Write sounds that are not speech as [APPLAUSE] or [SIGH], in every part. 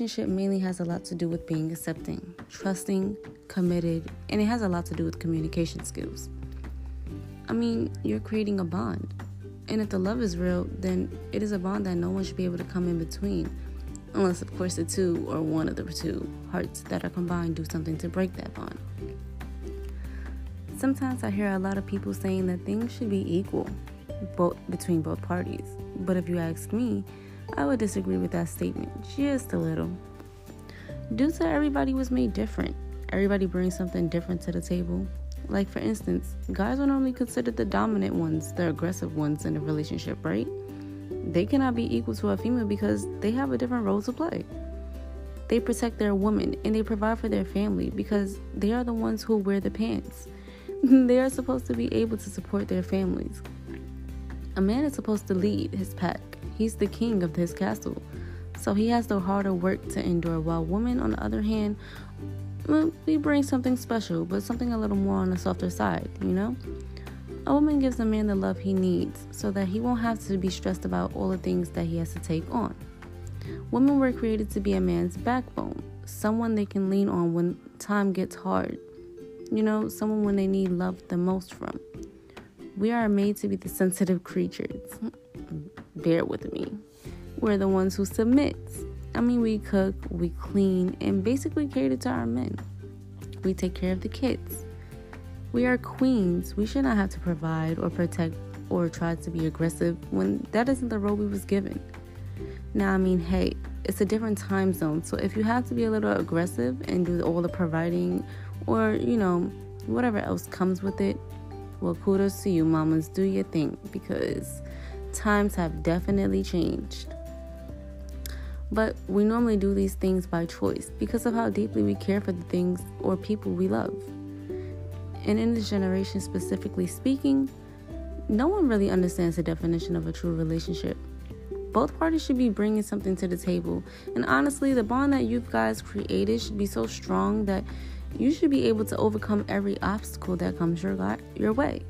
relationship mainly has a lot to do with being accepting, trusting, committed, and it has a lot to do with communication skills. I mean, you're creating a bond. And if the love is real, then it is a bond that no one should be able to come in between. Unless, of course, the two or one of the two hearts that are combined do something to break that bond. Sometimes I hear a lot of people saying that things should be equal both between both parties. But if you ask me, I would disagree with that statement just a little. Due to everybody was made different, everybody brings something different to the table. Like, for instance, guys are normally considered the dominant ones, the aggressive ones in a relationship, right? They cannot be equal to a female because they have a different role to play. They protect their woman and they provide for their family because they are the ones who wear the pants. [LAUGHS] they are supposed to be able to support their families. A man is supposed to lead his pack, he's the king of his castle. So he has the harder work to endure, while women, on the other hand, we bring something special, but something a little more on the softer side, you know? A woman gives a man the love he needs so that he won't have to be stressed about all the things that he has to take on. Women were created to be a man's backbone, someone they can lean on when time gets hard, you know, someone when they need love the most from. We are made to be the sensitive creatures. [LAUGHS] Bear with me. We're the ones who submit I mean, we cook, we clean, and basically cater to our men. We take care of the kids. We are queens. We should not have to provide or protect or try to be aggressive when that isn't the role we was given. Now, I mean, hey, it's a different time zone. So if you have to be a little aggressive and do all the providing or, you know, whatever else comes with it, well, kudos to you, mamas. Do your thing because times have definitely changed. But we normally do these things by choice because of how deeply we care for the things or people we love. And in this generation, specifically speaking, no one really understands the definition of a true relationship. Both parties should be bringing something to the table. And honestly, the bond that you guys created should be so strong that you should be able to overcome every obstacle that comes your, your way.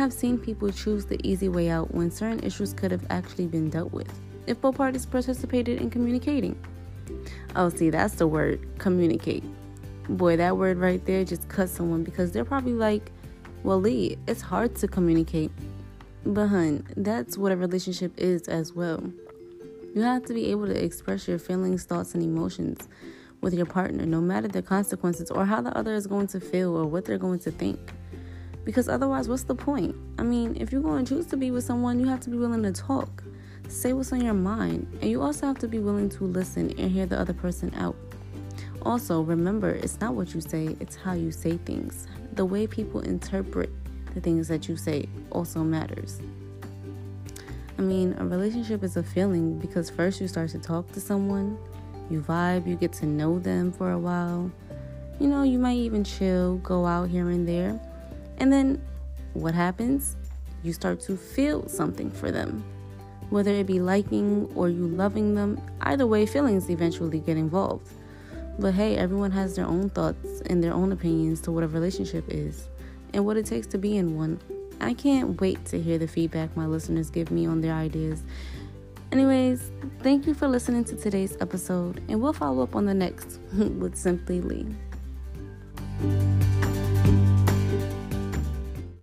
Have seen people choose the easy way out when certain issues could have actually been dealt with if both parties participated in communicating. Oh, see, that's the word communicate. Boy, that word right there just cuts someone because they're probably like, well, Lee, it's hard to communicate. But, hun, that's what a relationship is as well. You have to be able to express your feelings, thoughts, and emotions with your partner, no matter the consequences or how the other is going to feel or what they're going to think. Because otherwise, what's the point? I mean, if you're going to choose to be with someone, you have to be willing to talk. Say what's on your mind, and you also have to be willing to listen and hear the other person out. Also, remember, it's not what you say, it's how you say things. The way people interpret the things that you say also matters. I mean, a relationship is a feeling because first you start to talk to someone, you vibe, you get to know them for a while. You know, you might even chill, go out here and there. And then what happens? You start to feel something for them whether it be liking or you loving them. Either way, feelings eventually get involved. But hey, everyone has their own thoughts and their own opinions to what a relationship is and what it takes to be in one. I can't wait to hear the feedback my listeners give me on their ideas. Anyways, thank you for listening to today's episode, and we'll follow up on the next [LAUGHS] with Simply Lee.